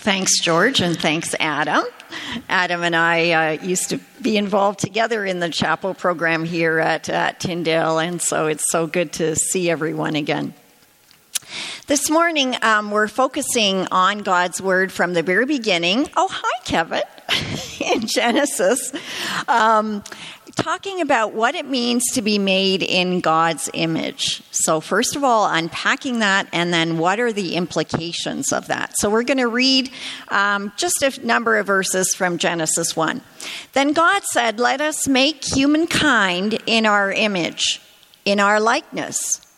Thanks, George, and thanks, Adam. Adam and I uh, used to be involved together in the chapel program here at, at Tyndale, and so it's so good to see everyone again. This morning, um, we're focusing on God's Word from the very beginning. Oh, hi, Kevin, in Genesis. Um, talking about what it means to be made in God's image. So, first of all, unpacking that, and then what are the implications of that? So, we're going to read um, just a number of verses from Genesis 1. Then God said, Let us make humankind in our image, in our likeness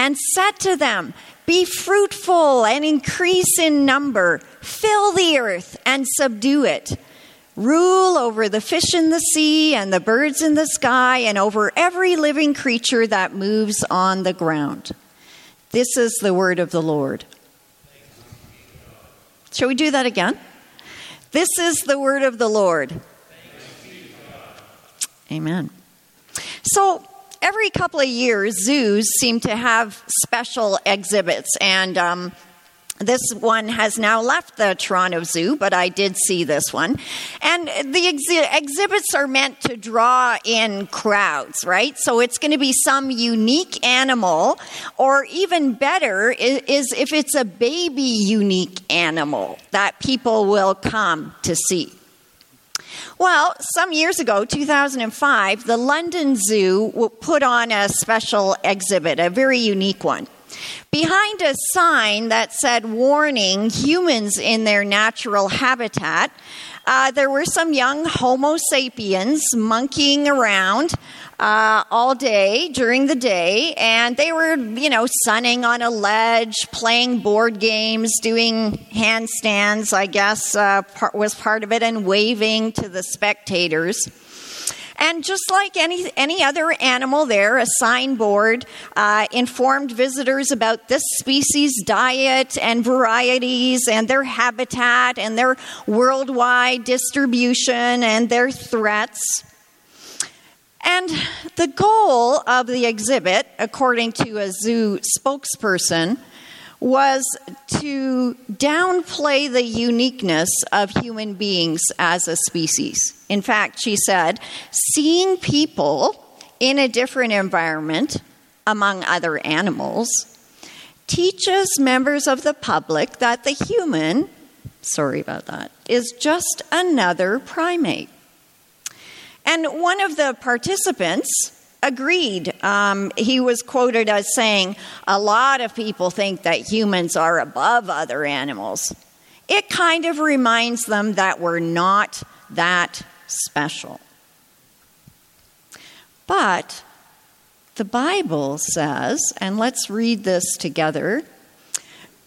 and said to them, Be fruitful and increase in number, fill the earth and subdue it. Rule over the fish in the sea and the birds in the sky and over every living creature that moves on the ground. This is the word of the Lord. Shall we do that again? This is the word of the Lord. Amen. So, every couple of years, zoos seem to have special exhibits, and um, this one has now left the Toronto Zoo, but I did see this one. And the ex- exhibits are meant to draw in crowds, right? So it's going to be some unique animal, or even better is, is if it's a baby unique animal that people will come to see. Well, some years ago, 2005, the London Zoo put on a special exhibit, a very unique one. Behind a sign that said, Warning humans in their natural habitat, uh, there were some young Homo sapiens monkeying around uh, all day during the day, and they were, you know, sunning on a ledge, playing board games, doing handstands, I guess uh, part, was part of it, and waving to the spectators. And just like any, any other animal there, a signboard uh, informed visitors about this species' diet and varieties and their habitat and their worldwide distribution and their threats. And the goal of the exhibit, according to a zoo spokesperson, was to downplay the uniqueness of human beings as a species. In fact, she said, seeing people in a different environment among other animals teaches members of the public that the human, sorry about that, is just another primate. And one of the participants agreed. Um, he was quoted as saying, A lot of people think that humans are above other animals. It kind of reminds them that we're not that special. But the Bible says, and let's read this together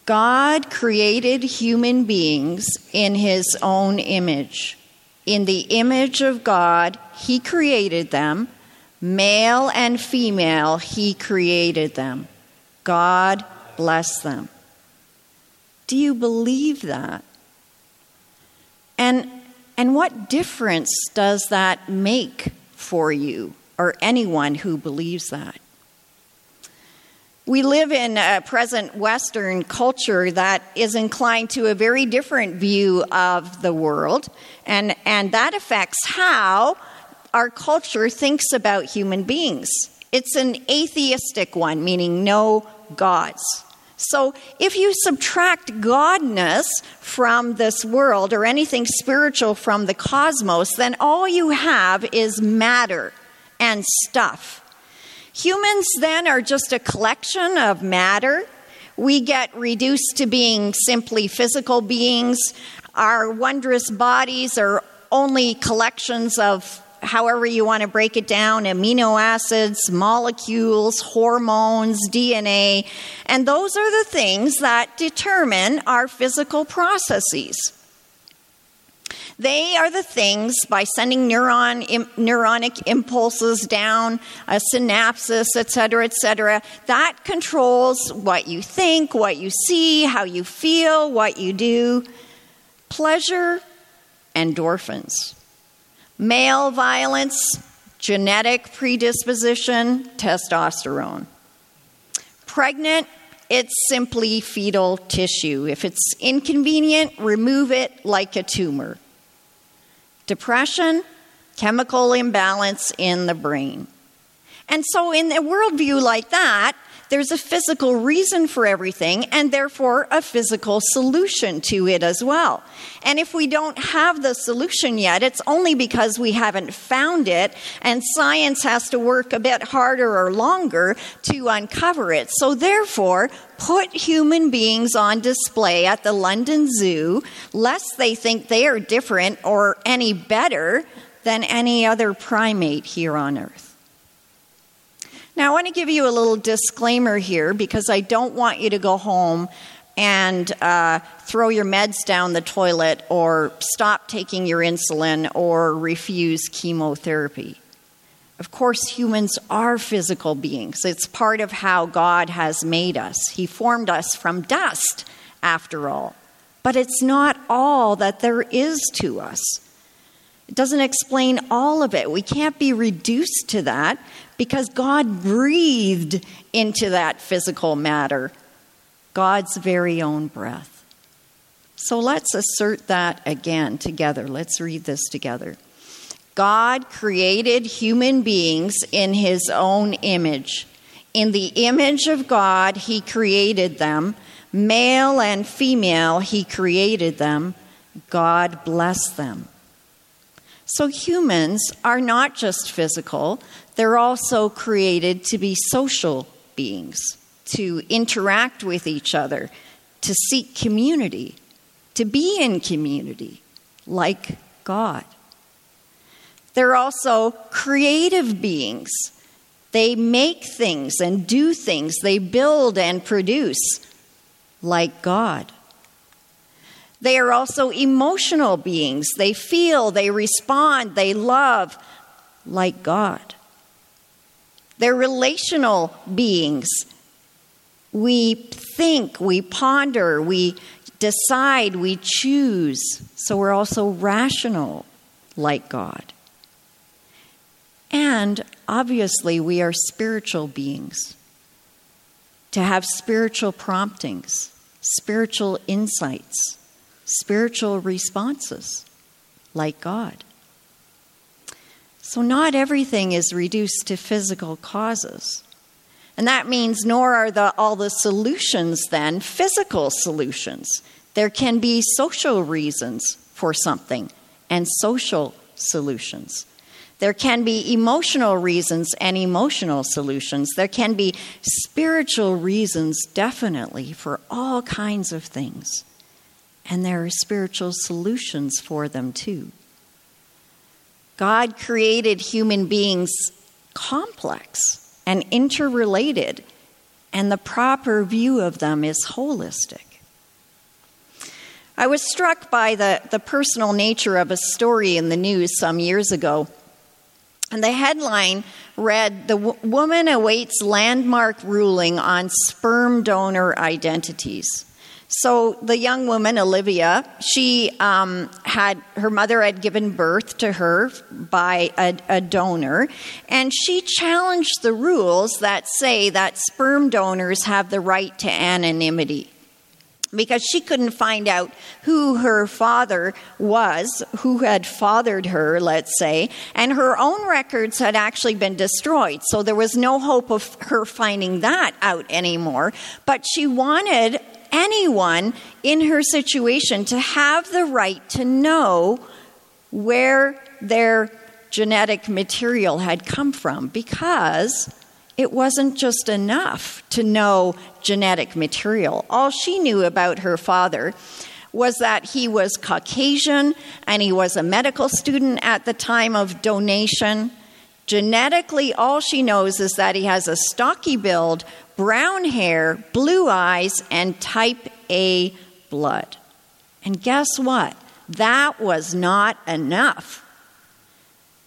God created human beings in his own image. In the image of God, he created them. Male and female, he created them. God bless them. Do you believe that? And, and what difference does that make for you or anyone who believes that? We live in a present Western culture that is inclined to a very different view of the world, and, and that affects how our culture thinks about human beings. It's an atheistic one, meaning no gods. So, if you subtract godness from this world or anything spiritual from the cosmos, then all you have is matter and stuff. Humans then are just a collection of matter. We get reduced to being simply physical beings. Our wondrous bodies are only collections of however you want to break it down amino acids, molecules, hormones, DNA, and those are the things that determine our physical processes. They are the things by sending neuron Im, neuronic impulses down a synapses, etc., etc. That controls what you think, what you see, how you feel, what you do. Pleasure, endorphins. Male violence, genetic predisposition, testosterone. Pregnant, it's simply fetal tissue. If it's inconvenient, remove it like a tumor. Depression, chemical imbalance in the brain. And so, in a worldview like that, there's a physical reason for everything and therefore a physical solution to it as well. And if we don't have the solution yet, it's only because we haven't found it, and science has to work a bit harder or longer to uncover it. So, therefore, put human beings on display at the London Zoo, lest they think they are different or any better than any other primate here on Earth. Now, I want to give you a little disclaimer here because I don't want you to go home and uh, throw your meds down the toilet or stop taking your insulin or refuse chemotherapy. Of course, humans are physical beings. It's part of how God has made us. He formed us from dust, after all. But it's not all that there is to us. Doesn't explain all of it. We can't be reduced to that because God breathed into that physical matter God's very own breath. So let's assert that again together. Let's read this together. God created human beings in his own image. In the image of God, he created them. Male and female, he created them. God blessed them. So humans are not just physical, they're also created to be social beings, to interact with each other, to seek community, to be in community, like God. They're also creative beings. They make things and do things, they build and produce, like God. They are also emotional beings. They feel, they respond, they love, like God. They're relational beings. We think, we ponder, we decide, we choose. So we're also rational like God. And obviously, we are spiritual beings. To have spiritual promptings, spiritual insights, spiritual responses like God. So, not everything is reduced to physical causes. And that means, nor are the, all the solutions then physical solutions. There can be social reasons for something and social solutions. There can be emotional reasons and emotional solutions. There can be spiritual reasons, definitely, for all kinds of things. And there are spiritual solutions for them, too. God created human beings complex and interrelated, and the proper view of them is holistic. I was struck by the, the personal nature of a story in the news some years ago. And the headline read The w- Woman Awaits Landmark Ruling on Sperm Donor Identities. So the young woman, Olivia, she um, had her mother had given birth to her by a, a donor, and she challenged the rules that say that sperm donors have the right to anonymity because she couldn't find out who her father was, who had fathered her, let's say, and her own records had actually been destroyed. So there was no hope of her finding that out anymore. But she wanted anyone in her situation to have the right to know where their genetic material had come from because it wasn't just enough to know genetic material. All she knew about her father was that he was Caucasian and he was a medical student at the time of donation. Genetically, all she knows is that he has a stocky build, brown hair, blue eyes, and type A blood. And guess what? that was not enough.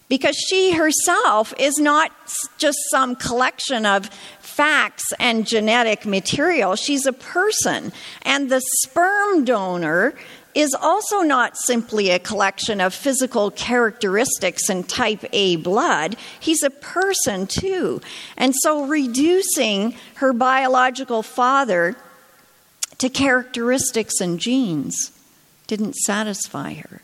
Because she herself is not just some collection of facts and genetic material. She's a person. And the sperm donor is also not simply a collection of physical characteristics and type A blood. He's a person too. And so reducing her biological father to characteristics and genes didn't satisfy her.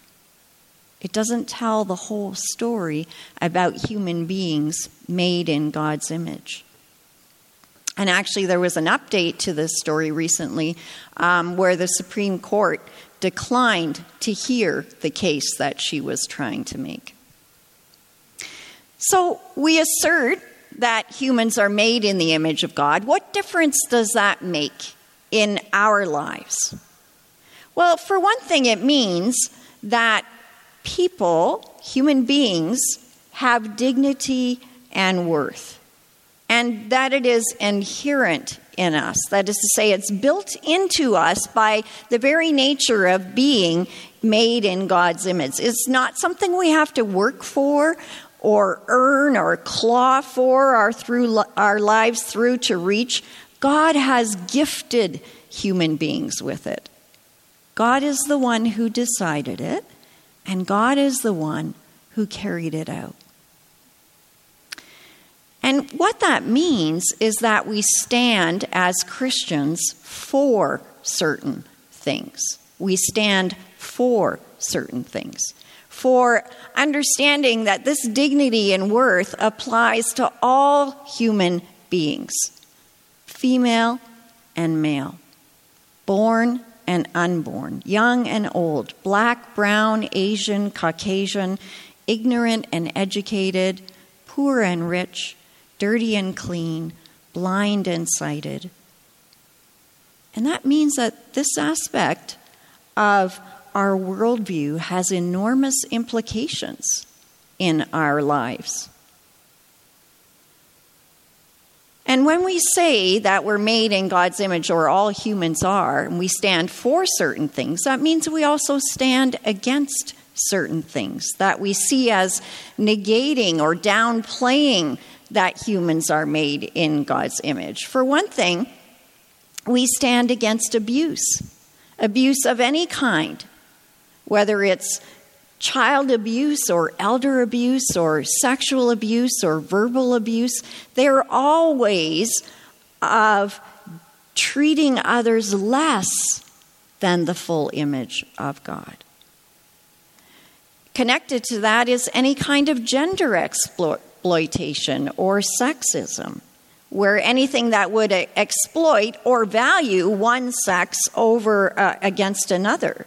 It doesn't tell the whole story about human beings made in God's image. And actually, there was an update to this story recently um, where the Supreme Court declined to hear the case that she was trying to make. So we assert that humans are made in the image of God. What difference does that make in our lives? Well, for one thing, it means that people, human beings, have dignity and worth, and that it is inherent in us. That is to say, it's built into us by the very nature of being made in God's image. It's not something we have to work for or earn or claw for our, through, our lives through to reach. God has gifted human beings with it. God is the one who decided it, and God is the one who carried it out. And what that means is that we stand as Christians for certain things. We stand for certain things. For understanding that this dignity and worth applies to all human beings, female and male, born and unborn, young and old, black, brown, Asian, Caucasian, ignorant and educated, poor and rich dirty and clean, blind and sighted. And that means that this aspect of our worldview has enormous implications in our lives. And when we say that we're made in God's image, or all humans are, and we stand for certain things, that means we also stand against certain things that we see as negating or downplaying that humans are made in God's image. For one thing, we stand against abuse, abuse of any kind, whether it's child abuse or elder abuse or sexual abuse or verbal abuse. They're all ways of treating others less than the full image of God. Connected to that is any kind of gender exploit exploitation or sexism, where anything that would exploit or value one sex over uh, against another.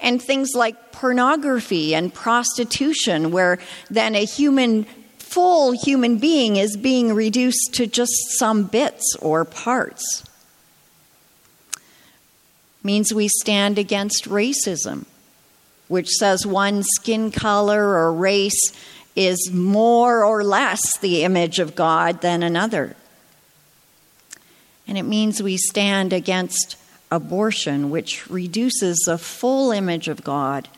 And things like pornography and prostitution, where then a human, full human being is being reduced to just some bits or parts. Means we stand against racism, which says one skin color or race is more or less the image of God than another. And it means we stand against abortion, which reduces a full image of God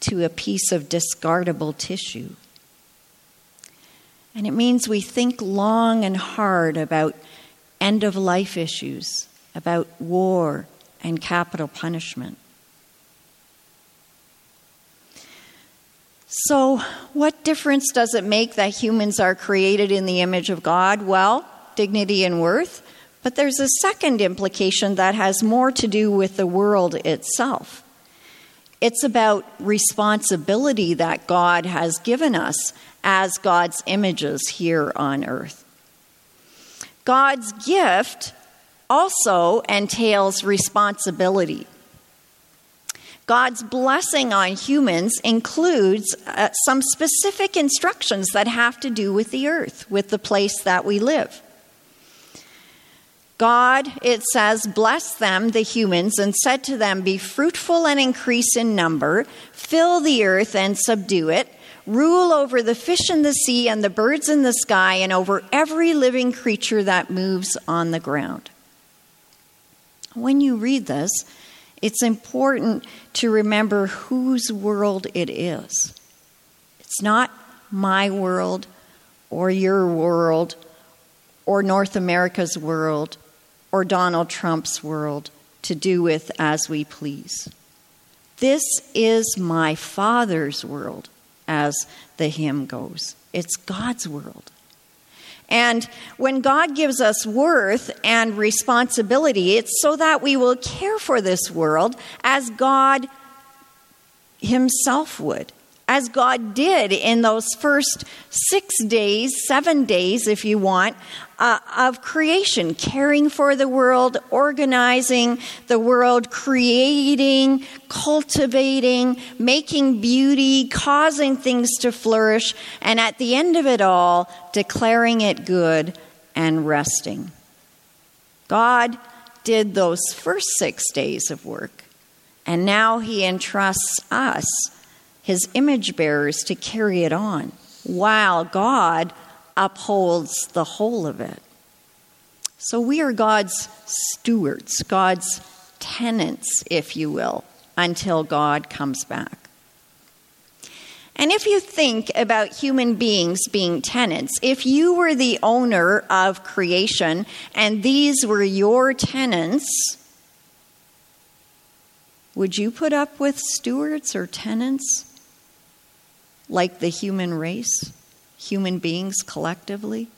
to a piece of discardable tissue. And it means we think long and hard about end of life issues, about war and capital punishment. So, what difference does it make that humans are created in the image of God? Well, dignity and worth. But there's a second implication that has more to do with the world itself. It's about responsibility that God has given us as God's images here on earth. God's gift also entails responsibility. God's blessing on humans includes uh, some specific instructions that have to do with the earth, with the place that we live. God, it says, blessed them, the humans, and said to them, Be fruitful and increase in number, fill the earth and subdue it, rule over the fish in the sea and the birds in the sky, and over every living creature that moves on the ground. When you read this, it's important to remember whose world it is. It's not my world or your world or North America's world or Donald Trump's world to do with as we please. This is my Father's world, as the hymn goes. It's God's world. And when God gives us worth and responsibility, it's so that we will care for this world as God Himself would as God did in those first six days, seven days, if you want, uh, of creation, caring for the world, organizing the world, creating, cultivating, making beauty, causing things to flourish, and at the end of it all, declaring it good and resting. God did those first six days of work, and now He entrusts us his image bearers to carry it on, while God upholds the whole of it. So we are God's stewards, God's tenants, if you will, until God comes back. And if you think about human beings being tenants, if you were the owner of creation and these were your tenants, would you put up with stewards or tenants? Like the human race, human beings collectively?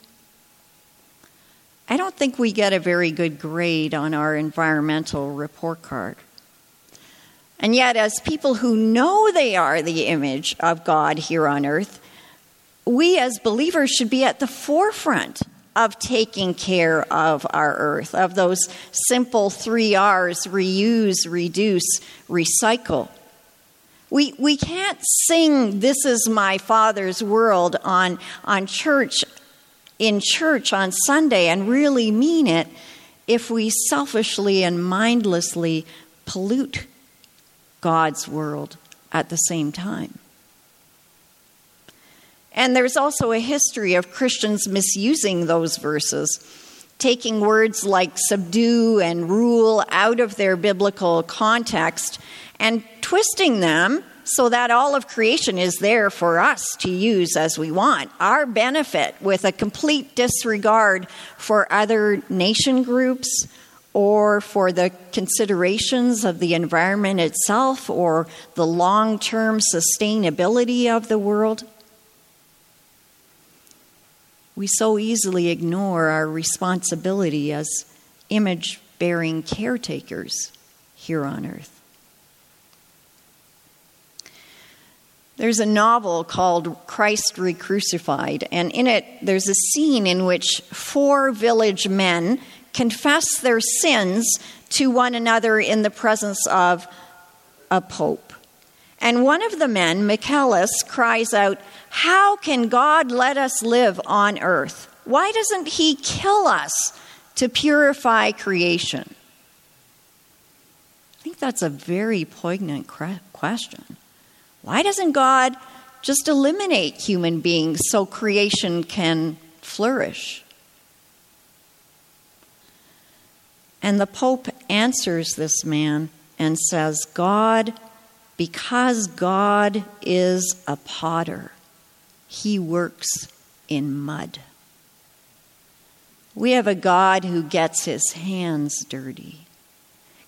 I don't think we get a very good grade on our environmental report card. And yet, as people who know they are the image of God here on earth, we as believers should be at the forefront of taking care of our earth, of those simple three R's reuse, reduce, recycle. We, we can't sing This is My Father's World on, on church, in church on Sunday and really mean it if we selfishly and mindlessly pollute God's world at the same time. And there's also a history of Christians misusing those verses, taking words like subdue and rule out of their biblical context and twisting them so that all of creation is there for us to use as we want. Our benefit with a complete disregard for other nation groups or for the considerations of the environment itself or the long term sustainability of the world. We so easily ignore our responsibility as image bearing caretakers here on earth. There's a novel called Christ Recrucified, and in it there's a scene in which four village men confess their sins to one another in the presence of a pope. And one of the men, Michaelis, cries out, How can God let us live on earth? Why doesn't he kill us to purify creation? I think that's a very poignant question. Why doesn't God just eliminate human beings so creation can flourish? And the Pope answers this man and says, God, because God is a potter, he works in mud. We have a God who gets his hands dirty.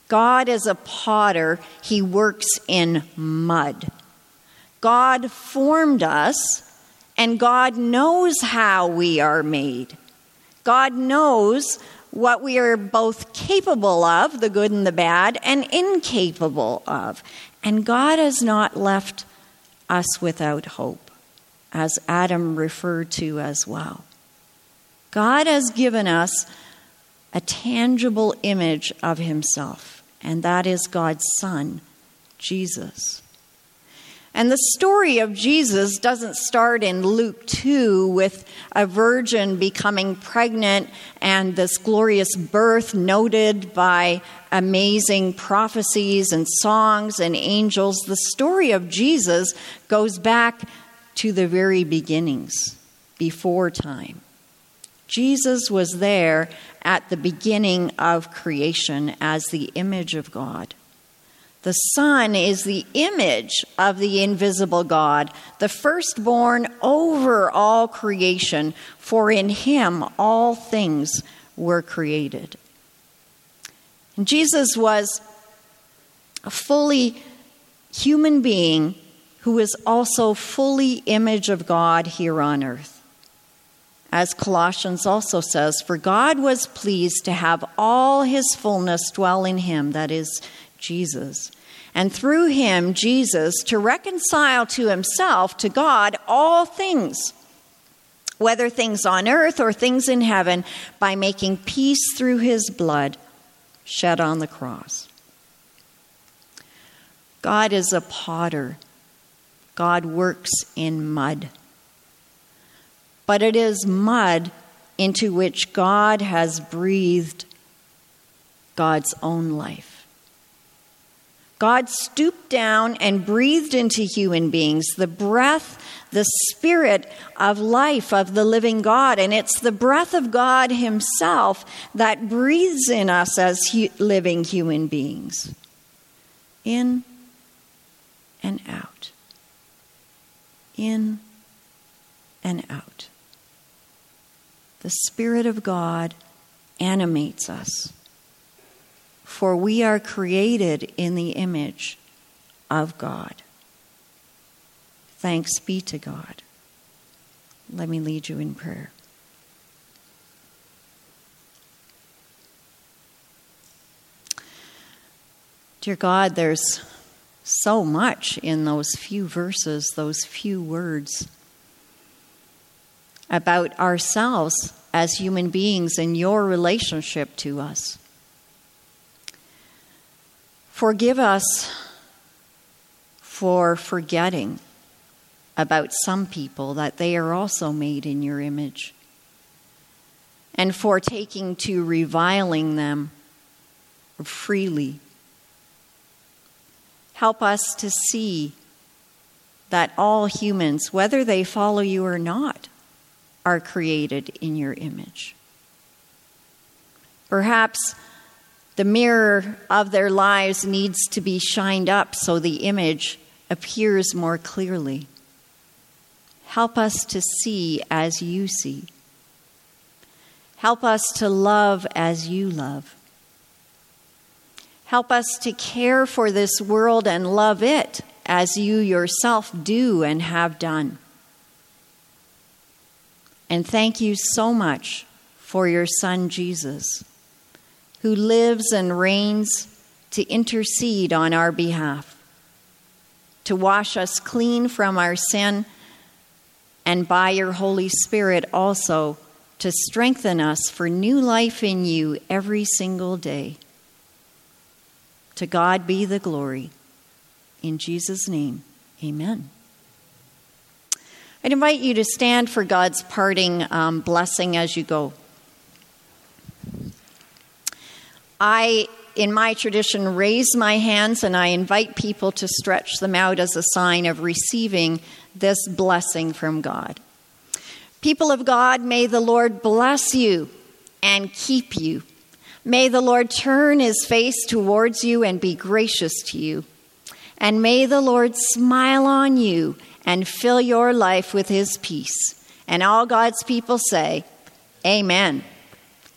God is a potter, he works in mud. God formed us, and God knows how we are made. God knows what we are both capable of, the good and the bad, and incapable of. And God has not left us without hope, as Adam referred to as well. God has given us a tangible image of Himself, and that is God's Son, Jesus. And the story of Jesus doesn't start in Luke 2 with a virgin becoming pregnant and this glorious birth noted by amazing prophecies and songs and angels. The story of Jesus goes back to the very beginnings, before time. Jesus was there at the beginning of creation as the image of God. The Son is the image of the invisible God, the firstborn over all creation, for in him all things were created. And Jesus was a fully human being who was also fully image of God here on earth. As Colossians also says, for God was pleased to have all his fullness dwell in him, that is, Jesus. And through him, Jesus, to reconcile to himself, to God, all things, whether things on earth or things in heaven, by making peace through his blood shed on the cross. God is a potter, God works in mud. But it is mud into which God has breathed God's own life. God stooped down and breathed into human beings the breath, the spirit of life of the living God. And it's the breath of God Himself that breathes in us as living human beings. In and out. In and out. The Spirit of God animates us for we are created in the image of God. Thanks be to God. Let me lead you in prayer. Dear God, there's so much in those few verses, those few words about ourselves as human beings and your relationship to us. Forgive us for forgetting about some people that they are also made in your image, and for taking to reviling them freely. Help us to see that all humans, whether they follow you or not, are created in your image. Perhaps the mirror of their lives needs to be shined up so the image appears more clearly. Help us to see as you see. Help us to love as you love. Help us to care for this world and love it as you yourself do and have done. And thank you so much for your Son, Jesus who lives and reigns to intercede on our behalf, to wash us clean from our sin, and by your Holy Spirit also to strengthen us for new life in you every single day. To God be the glory. In Jesus' name, amen. I'd invite you to stand for God's parting um, blessing as you go. I, in my tradition, raise my hands and I invite people to stretch them out as a sign of receiving this blessing from God. People of God, may the Lord bless you and keep you. May the Lord turn his face towards you and be gracious to you. And may the Lord smile on you and fill your life with his peace. And all God's people say, Amen.